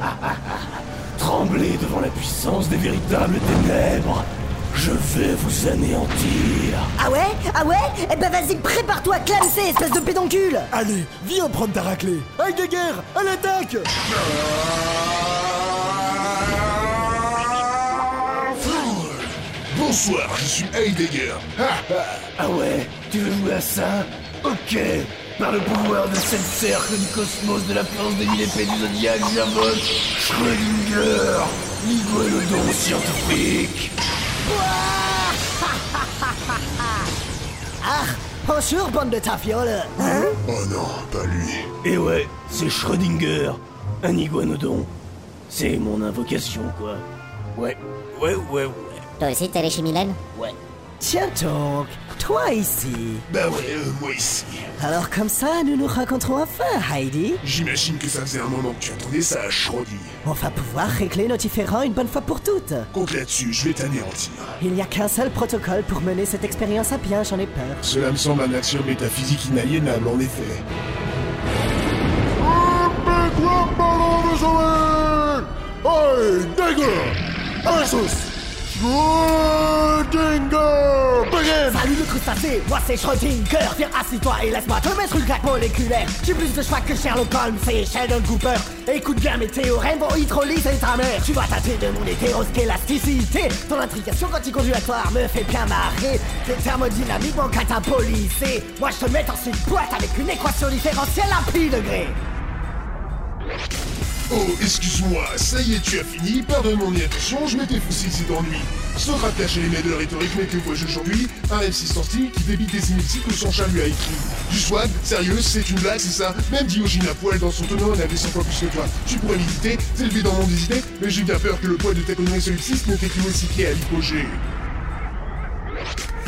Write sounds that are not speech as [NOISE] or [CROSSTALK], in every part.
[LAUGHS] Tremblez devant la puissance des véritables ténèbres. Je vais vous anéantir. Ah ouais? Ah ouais? Eh ben vas-y, prépare-toi à clamser, espèce de pédoncule. Allez, viens prendre ta raclée. Heidegger, à l'attaque. Bonsoir, je suis Heidegger. Ah, Ah ouais Tu veux jouer à ça? Ok Par le pouvoir de cette cercle du cosmos de la force des mille épées du zodiaque, j'invoque Schrödinger, l'iguanodon scientifique. [LAUGHS] Ah Bonjour, bande de tafioles Hein? Oh non, pas lui. Et ouais, c'est Schrödinger, un iguanodon. C'est mon invocation, quoi. Ouais, ouais, ouais, ouais. Toi aussi, t'es les chimilènes Ouais. Tiens donc, toi ici Bah ouais, euh, moi ici. Alors comme ça, nous nous rencontrons enfin, Heidi J'imagine que ça faisait un moment que tu attendais ça à. On va pouvoir régler nos différends une bonne fois pour toutes Compte là-dessus, je vais t'anéantir. Il n'y a qu'un seul protocole pour mener cette expérience à bien, j'en ai peur. Cela me semble un axiome métaphysique inaliénable, en effet. Salut le crustacé, moi c'est Schrödinger. Viens assis-toi et laisse-moi te mettre une claque moléculaire. J'ai plus de choix que Sherlock Holmes et Sheldon Cooper. Écoute bien mes théorèmes vont hydrolyser ta mère Tu vas tâter de mon hétéroskélasticité Ton intrigation quanticonduatoire me fait bien marrer. T'es thermodynamiquement catabolisé Moi je te mets dans une boîte avec une équation différentielle à pi degré Oh, excuse-moi, ça y est, tu as fini, pardonne mon inattention, je m'étais foussé ici d'ennui. Socrate lâchait les mails de la rhétorique, mais que vois-je aujourd'hui? Un MC sans style qui débite des inepties que son chat lui a écrit. Du swag, sérieux, c'est une blague, c'est ça? Même Diogène à poil dans son tonneau en avait 100 fois plus que toi. Tu pourrais méditer, t'élever dans mon idées, mais j'ai bien peur que le poids de ta connerie solipsiste ne plus aussi pied à l'hypogée.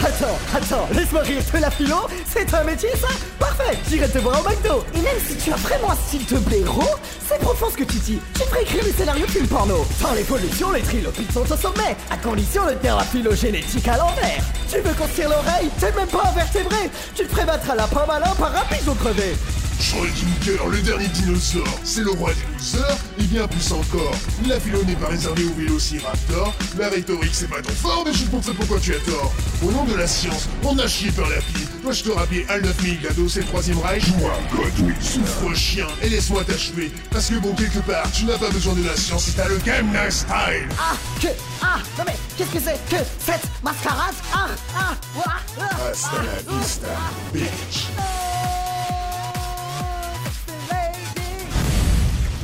Attends, attends, laisse-moi rire de la philo C'est un métier ça? Parfait, j'irai te voir au McDo. Et même si tu as vraiment un style de blaireau, c'est profond ce que tu dis. Tu devrais écrire des scénarios de porno. Sans l'évolution, les trilobites sont au sommet. À condition de tenir la phylogénétique à l'envers. Tu veux qu'on tire l'oreille? T'es même pas invertébré Tu te ferais battre à la pomme malin par un pigeon crevé Schrödinger, le dernier dinosaure, c'est le roi des losers, et bien plus encore. La philo n'est pas réservée aux vélociraptors, la rhétorique c'est pas ton fort, mais je te montrerai pourquoi tu as tort? Au nom de la science, on a chié par la pile. Dois-je te rappeler Al 9000 d'ado, c'est le troisième Reich Moi, Godwin. Souffre chien, et laisse-moi t'achever. Parce que bon, quelque part, tu n'as pas besoin de la science, c'est à le Gamma Style. Ah, que, ah, non mais, qu'est-ce que c'est que cette mascarade? Ah, ah, ouah, ah, Hasta la vista, bitch.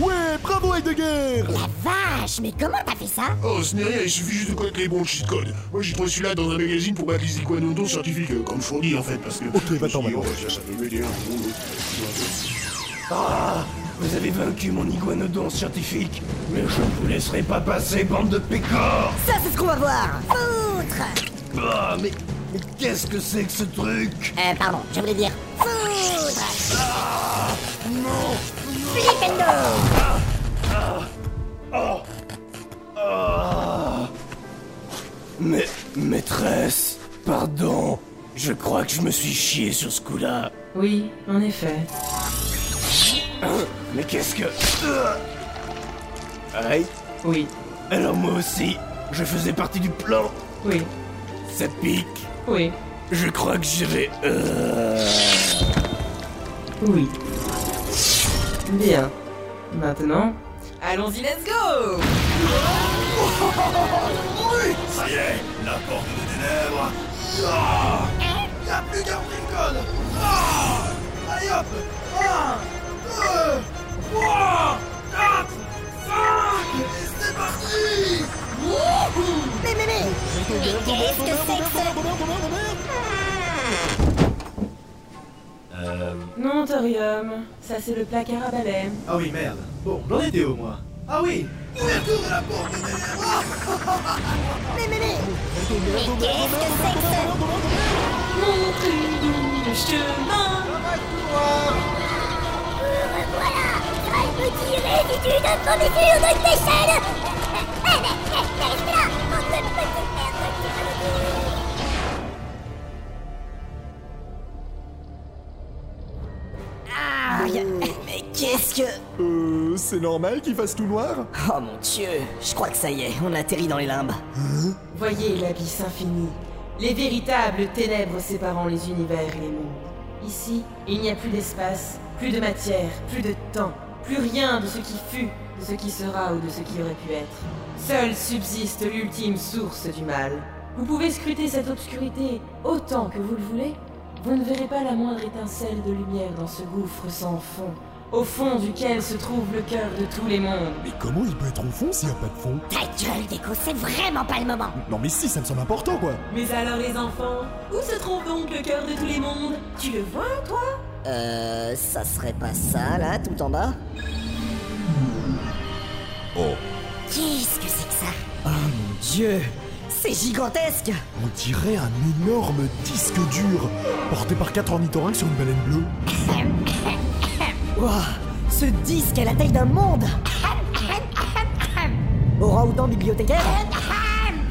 Ouais, bravo Heidegger La vache, mais comment t'as fait ça Oh, ce n'est rien, il suffit juste de connaître les bons cheat codes. Moi, j'ai trouvé celui-là dans un magazine pour battre les iguanodons scientifiques, euh, comme fourni en fait, parce que. Ok, va-t'en, oh, tiens, ça peut m'aider un peu. Ah Vous avez vaincu mon iguanodon scientifique, mais je ne vous laisserai pas passer, bande de pécores Ça c'est ce qu'on va voir Foutre Ah, mais, mais qu'est-ce que c'est que ce truc? Euh, pardon, je voulais dire Mais, maîtresse, pardon, je crois que je me suis chié sur ce coup-là. Oui, en effet. Hein Mais qu'est-ce que... Ah Aïe Oui, Alors moi aussi, je faisais partie du plan. oui, Ça pique. oui, Je crois que j'irai... Euh... oui. Bien. Maintenant, allons-y, let's go Oui Ça y est, la porte des ténèbres Ah Y a plus qu'un code Ah Allez hop Un, deux, trois, quatre, cinq Et c'est parti Wouhou Mais, mais, mais Mais qu'est-ce que c'est que. Non, Thorium, ça c'est le placard à balai. Ah oui, merde. Bon, j'en étais au moins. Ah oui Ouverture de la porte [LAUGHS] Mais, mais, mais Mais qu'est-ce que c'est que ce... Montrez-nous le chemin Voilà Ça me tirer si tu donnes ton mesure de tes chaînes mais, mais reste là Mais qu'est-ce que... Euh, c'est normal qu'il fasse tout noir Oh mon dieu, je crois que ça y est, on atterrit dans les limbes. Voyez l'abysse infini, les véritables ténèbres séparant les univers et les mondes. Ici, il n'y a plus d'espace, plus de matière, plus de temps, plus rien de ce qui fut, de ce qui sera ou de ce qui aurait pu être. Seule subsiste l'ultime source du mal. Vous pouvez scruter cette obscurité autant que vous le voulez. Vous ne verrez pas la moindre étincelle de lumière dans ce gouffre sans fond, au fond duquel se trouve le cœur de tous les mondes. Mais comment il peut être au fond s'il n'y a pas de fond? Ta gueule, Déco, c'est vraiment pas le moment. Non mais si, ça me semble important quoi. Mais alors les enfants, où se trouve donc le cœur de tous les mondes? Tu le vois, toi? Euh, ça serait pas ça, là, tout en bas. Oh, Qu'est-ce que c'est que ça? Oh mon dieu C'est gigantesque on dirait un énorme disque dur, porté par quatre ornithorynques sur une baleine bleue. Ouah, Ce disque est la taille d'un monde Orang-outan bibliothécaire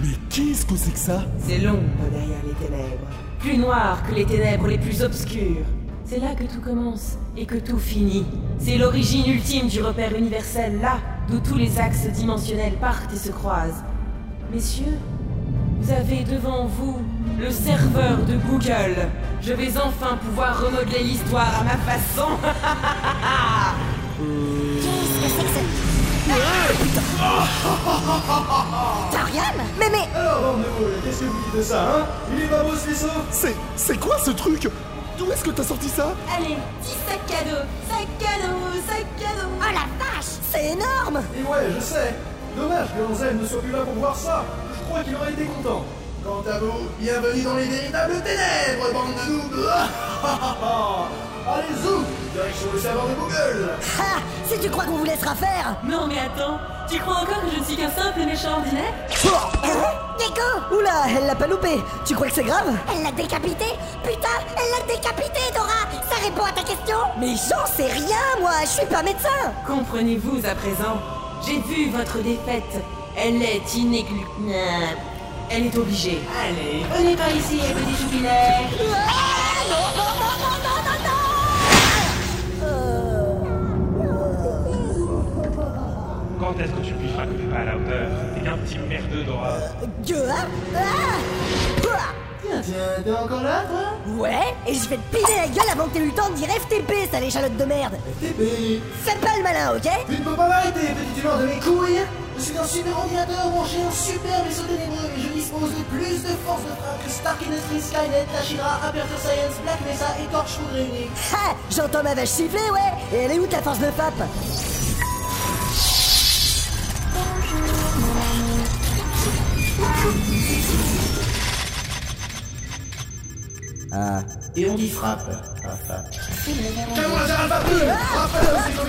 Mais qu'est-ce que c'est que ça? C'est l'ombre derrière les ténèbres. Plus noire que les ténèbres les plus obscures. C'est là que tout commence et que tout finit. C'est l'origine ultime du repère universel, là d'où tous les axes dimensionnels partent et se croisent. Messieurs, vous avez devant vous le serveur de Google. Je vais enfin pouvoir remodeler l'histoire à ma façon. [LAUGHS] Qu'est-ce que c'est que ce... Dorian Mais mais Alors, Neville, qu'est-ce que vous dites de ça, hein? Il est pas beau ce vaisseau? C'est... c'est quoi ce truc? D'où est-ce que t'as sorti ça? Allez, 10 sacs cadeaux, sacs cadeaux, sacs cadeaux. Oh la vache c'est énorme Et ouais, je sais. Dommage que Anselme ne soit plus là pour voir ça. Crois qu'il aurait été content. Quant à vous, bienvenue dans les véritables ténèbres, bande de noobs [LAUGHS] Allez, zoom Direction le serveur de Google. Ha Si tu crois qu'on vous laissera faire. Non mais attends, tu crois encore que je ne suis qu'un simple méchant ordinaire? [LAUGHS] Déco Oula, elle l'a pas loupé. Tu crois que c'est grave? Elle l'a décapité. Putain, elle l'a décapité, Dora. Ça répond à ta question. Mais j'en sais rien, moi. Je suis pas médecin. Comprenez-vous à présent J'ai vu votre défaite. Elle est inéluctable. Elle est obligée. Allez, venez par ici, petit choupinet. Quand est-ce que tu lui feras que t'es pas à la hauteur T'es qu'un petit merdeux, Dora. Ah Tiens, tiens, t'es encore là, toi? Ouais, et je vais te piler la gueule avant que t'aies eu le temps de dire FTP, sale échalote de merde FTP Fais pas le malin, ok? Tu ne peux pas m'arrêter, petit humain de mes couilles Je suis un super ordinateur branché un super vaisseau ténébreux et je dispose de plus de force de frappe que Stark Industries, Skynet, Tashira, Aperture Science, Black Mesa et Torchwood réunis. Ha! J'entends ma vache siffler, ouais. Et elle est où ta force de FAP Et on dit frappe. Ah, frappe. Fais-moi un alpha bleu. Rappelle, c'est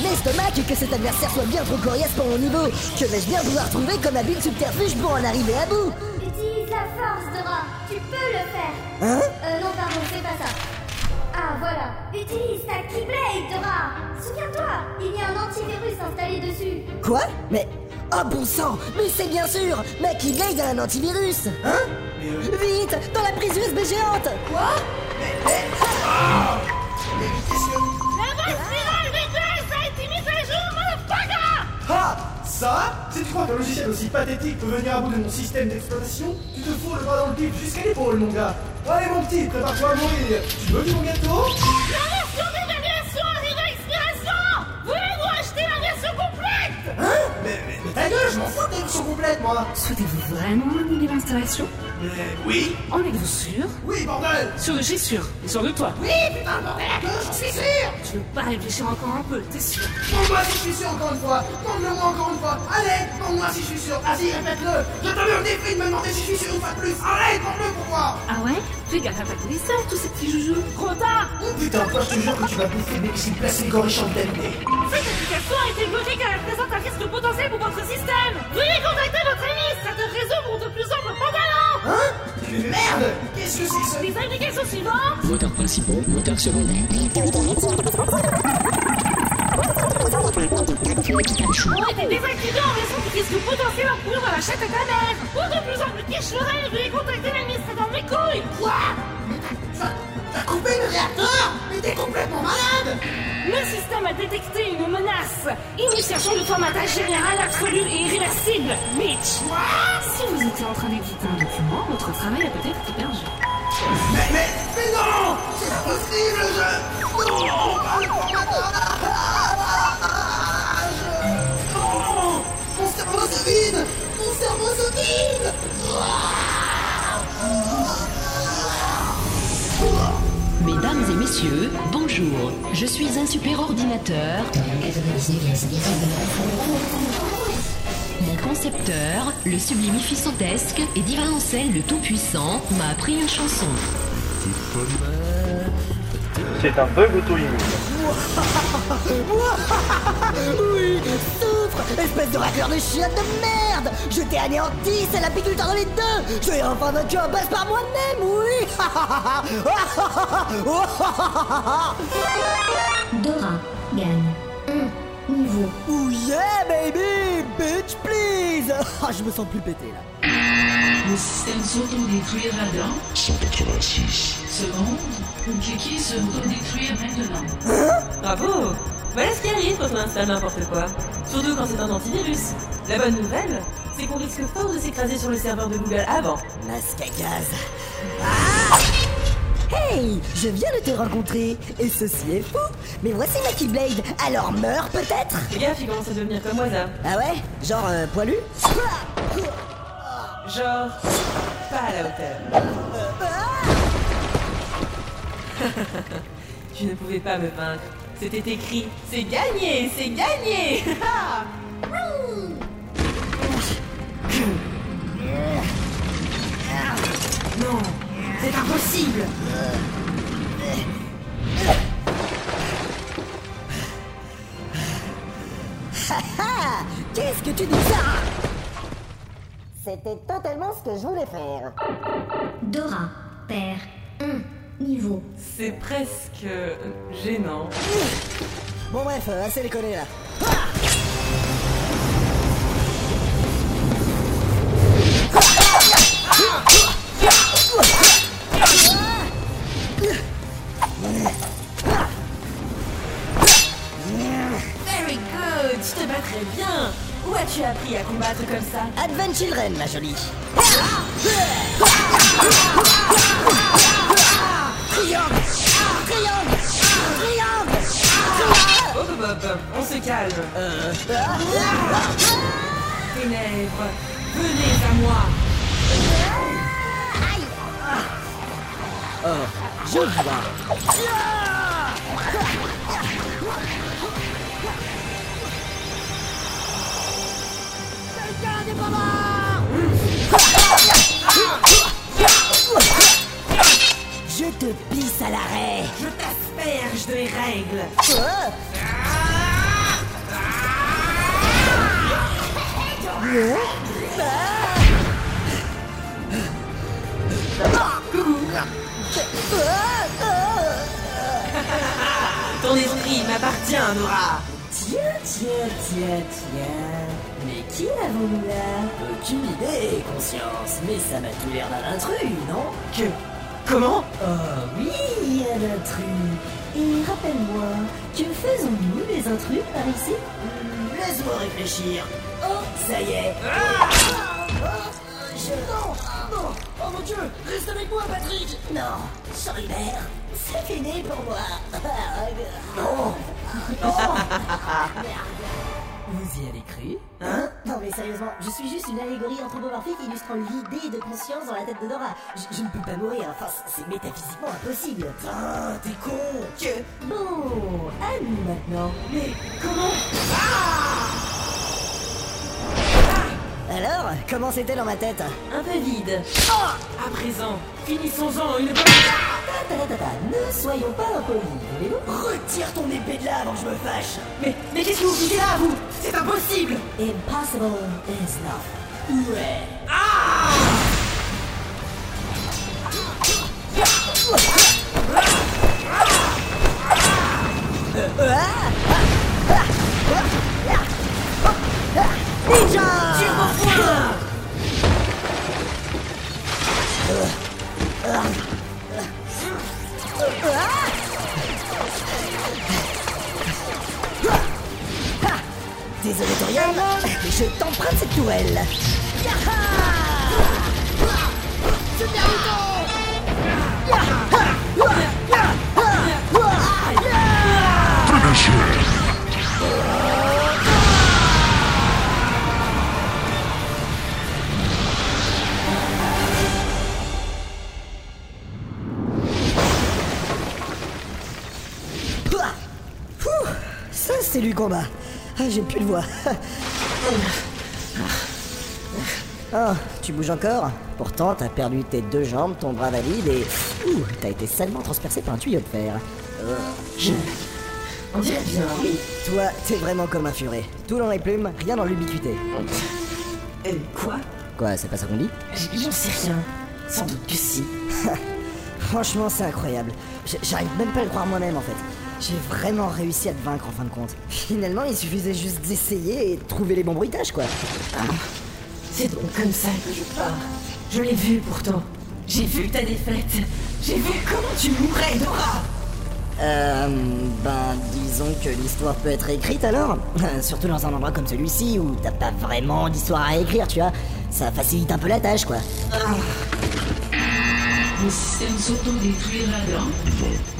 Cela m'estomac que cet adversaire soit bien trop coriace pour mon niveau. Que vais-je bien pouvoir trouver comme habile subterfuge pour en arriver à bout? Utilise la force, Dora. Tu peux le faire. Hein? Euh, non, pardon, c'est pas ça. Ah, voilà. Utilise ta Keyblade, Dora. Souviens-toi, il y a un antivirus installé dessus. Quoi? Mais... Oh bon sang. Mais c'est bien sûr. Ma Keyblade a un antivirus. Hein? Vite Dans la prise USB géante. Ah Ça Si tu crois qu'un logiciel aussi pathétique peut venir à bout de mon système d'exploitation, tu te fous le bras dans le pif jusqu'à l'épaule, mon gars. Allez, mon petit, prépare-toi à mourir. Tu veux du bon gâteau Hein? Mais, mais, mais ta gueule, je m'en fous de ta version complète, moi. Souhaitez-vous vraiment annuler l'installation Mais oui. En êtes-vous sûr Oui, bordel. Sûr de chez sûr. Et sûr de toi. Oui, putain, bordel. À deux, j'en suis sûr. Tu veux pas réfléchir encore un peu, t'es sûr. Demande-moi si je suis sûr encore une fois. Demande-le-moi encore une fois. Allez, demande-moi si je suis sûr. Vas-y, répète-le. Je te mets un défi de me demander si je suis sûr une fois de plus. Allez, demande-le pour voir. Ah ouais Fais gaffe à pas te laisser, tous ces petits joujoux. Trop tard. Oh putain, toi je te jure que tu vas bouffer le mec qui s'est placé le corps de qualité Cette application a été bloquée car elle présente un risque potentiel pour votre système. Veuillez contacter votre ami. Cette réseau pour de plus amples pantalons Hein? Mais merde! Qu'est-ce que c'est que ça? Les indications suivantes. Moteurs principaux, moteurs secondaires. Des désactivés en raison du risque potentiel encouru dans la chatte à ta mère Pour de plus en plus quiche le rêve, veuillez contacter la ministre dans mes couilles. Quoi? Mais t'as coupé le réacteur? Complètement malade Le système a détecté une menace. Initiation de formatage général absolu et irréversible, bitch. Si vous étiez en train d'éditer un document, votre travail a peut-être été perdu. Mais, mais, mais non C'est pas possible, je... Non Pas le formateur messieurs, bonjour. Je suis un super ordinateur. Mon concepteur, le sublimificantesque et divin Ansel le Tout-Puissant, m'a appris une chanson. C'est un bug auto-immune. Oui, [LAUGHS] Espèce de racleur de chiottes de merde Je t'ai anéanti, c'est l'apiculteur dans les deux Je vais enfin vaincu en base par moi-même, oui [LAUGHS] Dora gagne. Un niveau. Oh yeah, baby Bitch, please [LAUGHS] Ah, Je me sens plus pété, là. Les systèmes s'autodétruire radar. 186. Seconde. Le kiki se autodétruire maintenant. Bravo Voilà ce qui arrive quand on installe n'importe quoi. Surtout quand c'est un antivirus. La bonne nouvelle, c'est qu'on risque fort de s'écraser sur le serveur de Google avant. Masque à gaz. Ah Hey Je viens de te rencontrer, et ceci est fou Mais voici ma Keyblade, alors meurs peut-être? Fais gaffe, il commence à devenir comme Waza. Ah ouais? Genre euh, poilu? Genre, pas à la hauteur. [LAUGHS] tu ne pouvais pas me vaincre. C'était écrit. C'est gagné, c'est gagné [LAUGHS] Non, c'est impossible [LAUGHS] Qu'est-ce que tu dis ça C'était totalement ce que je voulais faire. Dora un niveau. C'est presque euh, gênant. Bon bref, euh, assez déconné là. Very good, je te battrais bien. Où as-tu appris à combattre comme ça? Advent Children, ma jolie. Triangle Triangle Triangle Oh Bob, on se calme. Euh... Ténèbres, venez à moi. Oh, je vois. Je pisse à l'arrêt Je t'asperge de mes règles. Ton esprit m'appartient, Nora. Tiens, tiens, tiens, tiens. Mais qui l'avons-nous là? Aucune idée, conscience. Mais ça m'a tout l'air d'un intrus, non? Que Comment Oh oui, un intrus. Et rappelle-moi, que faisons-nous les intrus par ici? Hmm, Laisse-moi réfléchir. Oh, ça y est. Ah, je... Non, non, oh mon dieu, reste avec moi, Patrick. Non, Solitaire, c'est fini pour moi. Non, [LAUGHS] non. Merde. Vous y avez cru Hein Non mais sérieusement, je suis juste une allégorie anthropomorphique illustrant l'idée de conscience dans la tête de Dora. Je, je ne peux pas mourir, enfin c'est métaphysiquement impossible. Ah, t'es con Que Bon, à nous maintenant. Mais comment Alors, comment c'était dans ma tête Un peu vide. À présent, finissons-en une bonne... Ta, ta, ta, ta, Ne soyons pas impolis, voulez-vous Retire ton épée de là avant que je me fâche Mais, mais qu'est-ce que vous foutez là, vous? C'est impossible Impossible is not. Ouais. Ninja Je t'emprunte cette tourelle. Ça c'est du combat. Ah, j'ai plus de voix. Oh, tu bouges encore Pourtant, t'as perdu tes deux jambes, ton bras valide et... Ouh, t'as été salement transpercé par un tuyau de fer. Euh, Je. On dirait bien, oui. Toi, t'es vraiment comme un furet. Tout dans les plumes, rien dans l'ubiquité. Euh, quoi Quoi, c'est pas ça qu'on dit J'en sais rien. Sans doute que si. [LAUGHS] Franchement, c'est incroyable. J'arrive même pas à le croire moi-même en fait. J'ai vraiment réussi à te vaincre en fin de compte. Finalement, il suffisait juste d'essayer et de trouver les bons bruitages quoi. C'est donc comme ça que je pars. Je l'ai vu pourtant. J'ai vu ta défaite. J'ai vu comment tu mourais, Dora. Euh. Ben, disons que l'histoire peut être écrite alors. [LAUGHS] Surtout dans un endroit comme celui-ci où t'as pas vraiment d'histoire à écrire, tu vois. Ça facilite un peu la tâche quoi. Le système s'autodétruira dans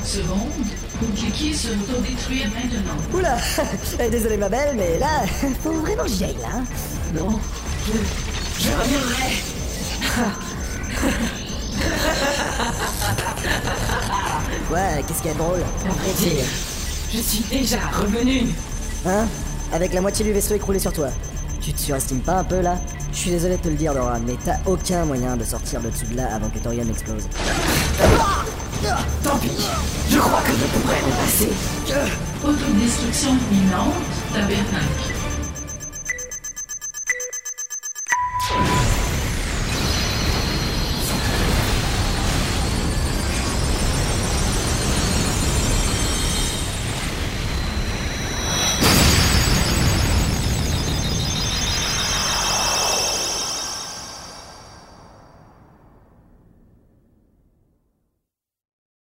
seconde. Compliqué se autodétruire maintenant? Oula [LAUGHS] Eh, Désolé ma belle, mais là, [LAUGHS] faut vraiment que j'y aille là. hein. Non, je, je reviendrai. [LAUGHS] Quoi Qu'est-ce qu'il y a de drôle? À vrai dire, je suis déjà revenu. Hein? Avec la moitié du vaisseau écroulé sur toi. Tu te surestimes pas un peu là? Je suis désolé de te le dire Dora, mais t'as aucun moyen de sortir de dessous de là avant que Torium explose. Tant pis, je crois que je pourrais me passer. Autodestruction imminente, tabernacle.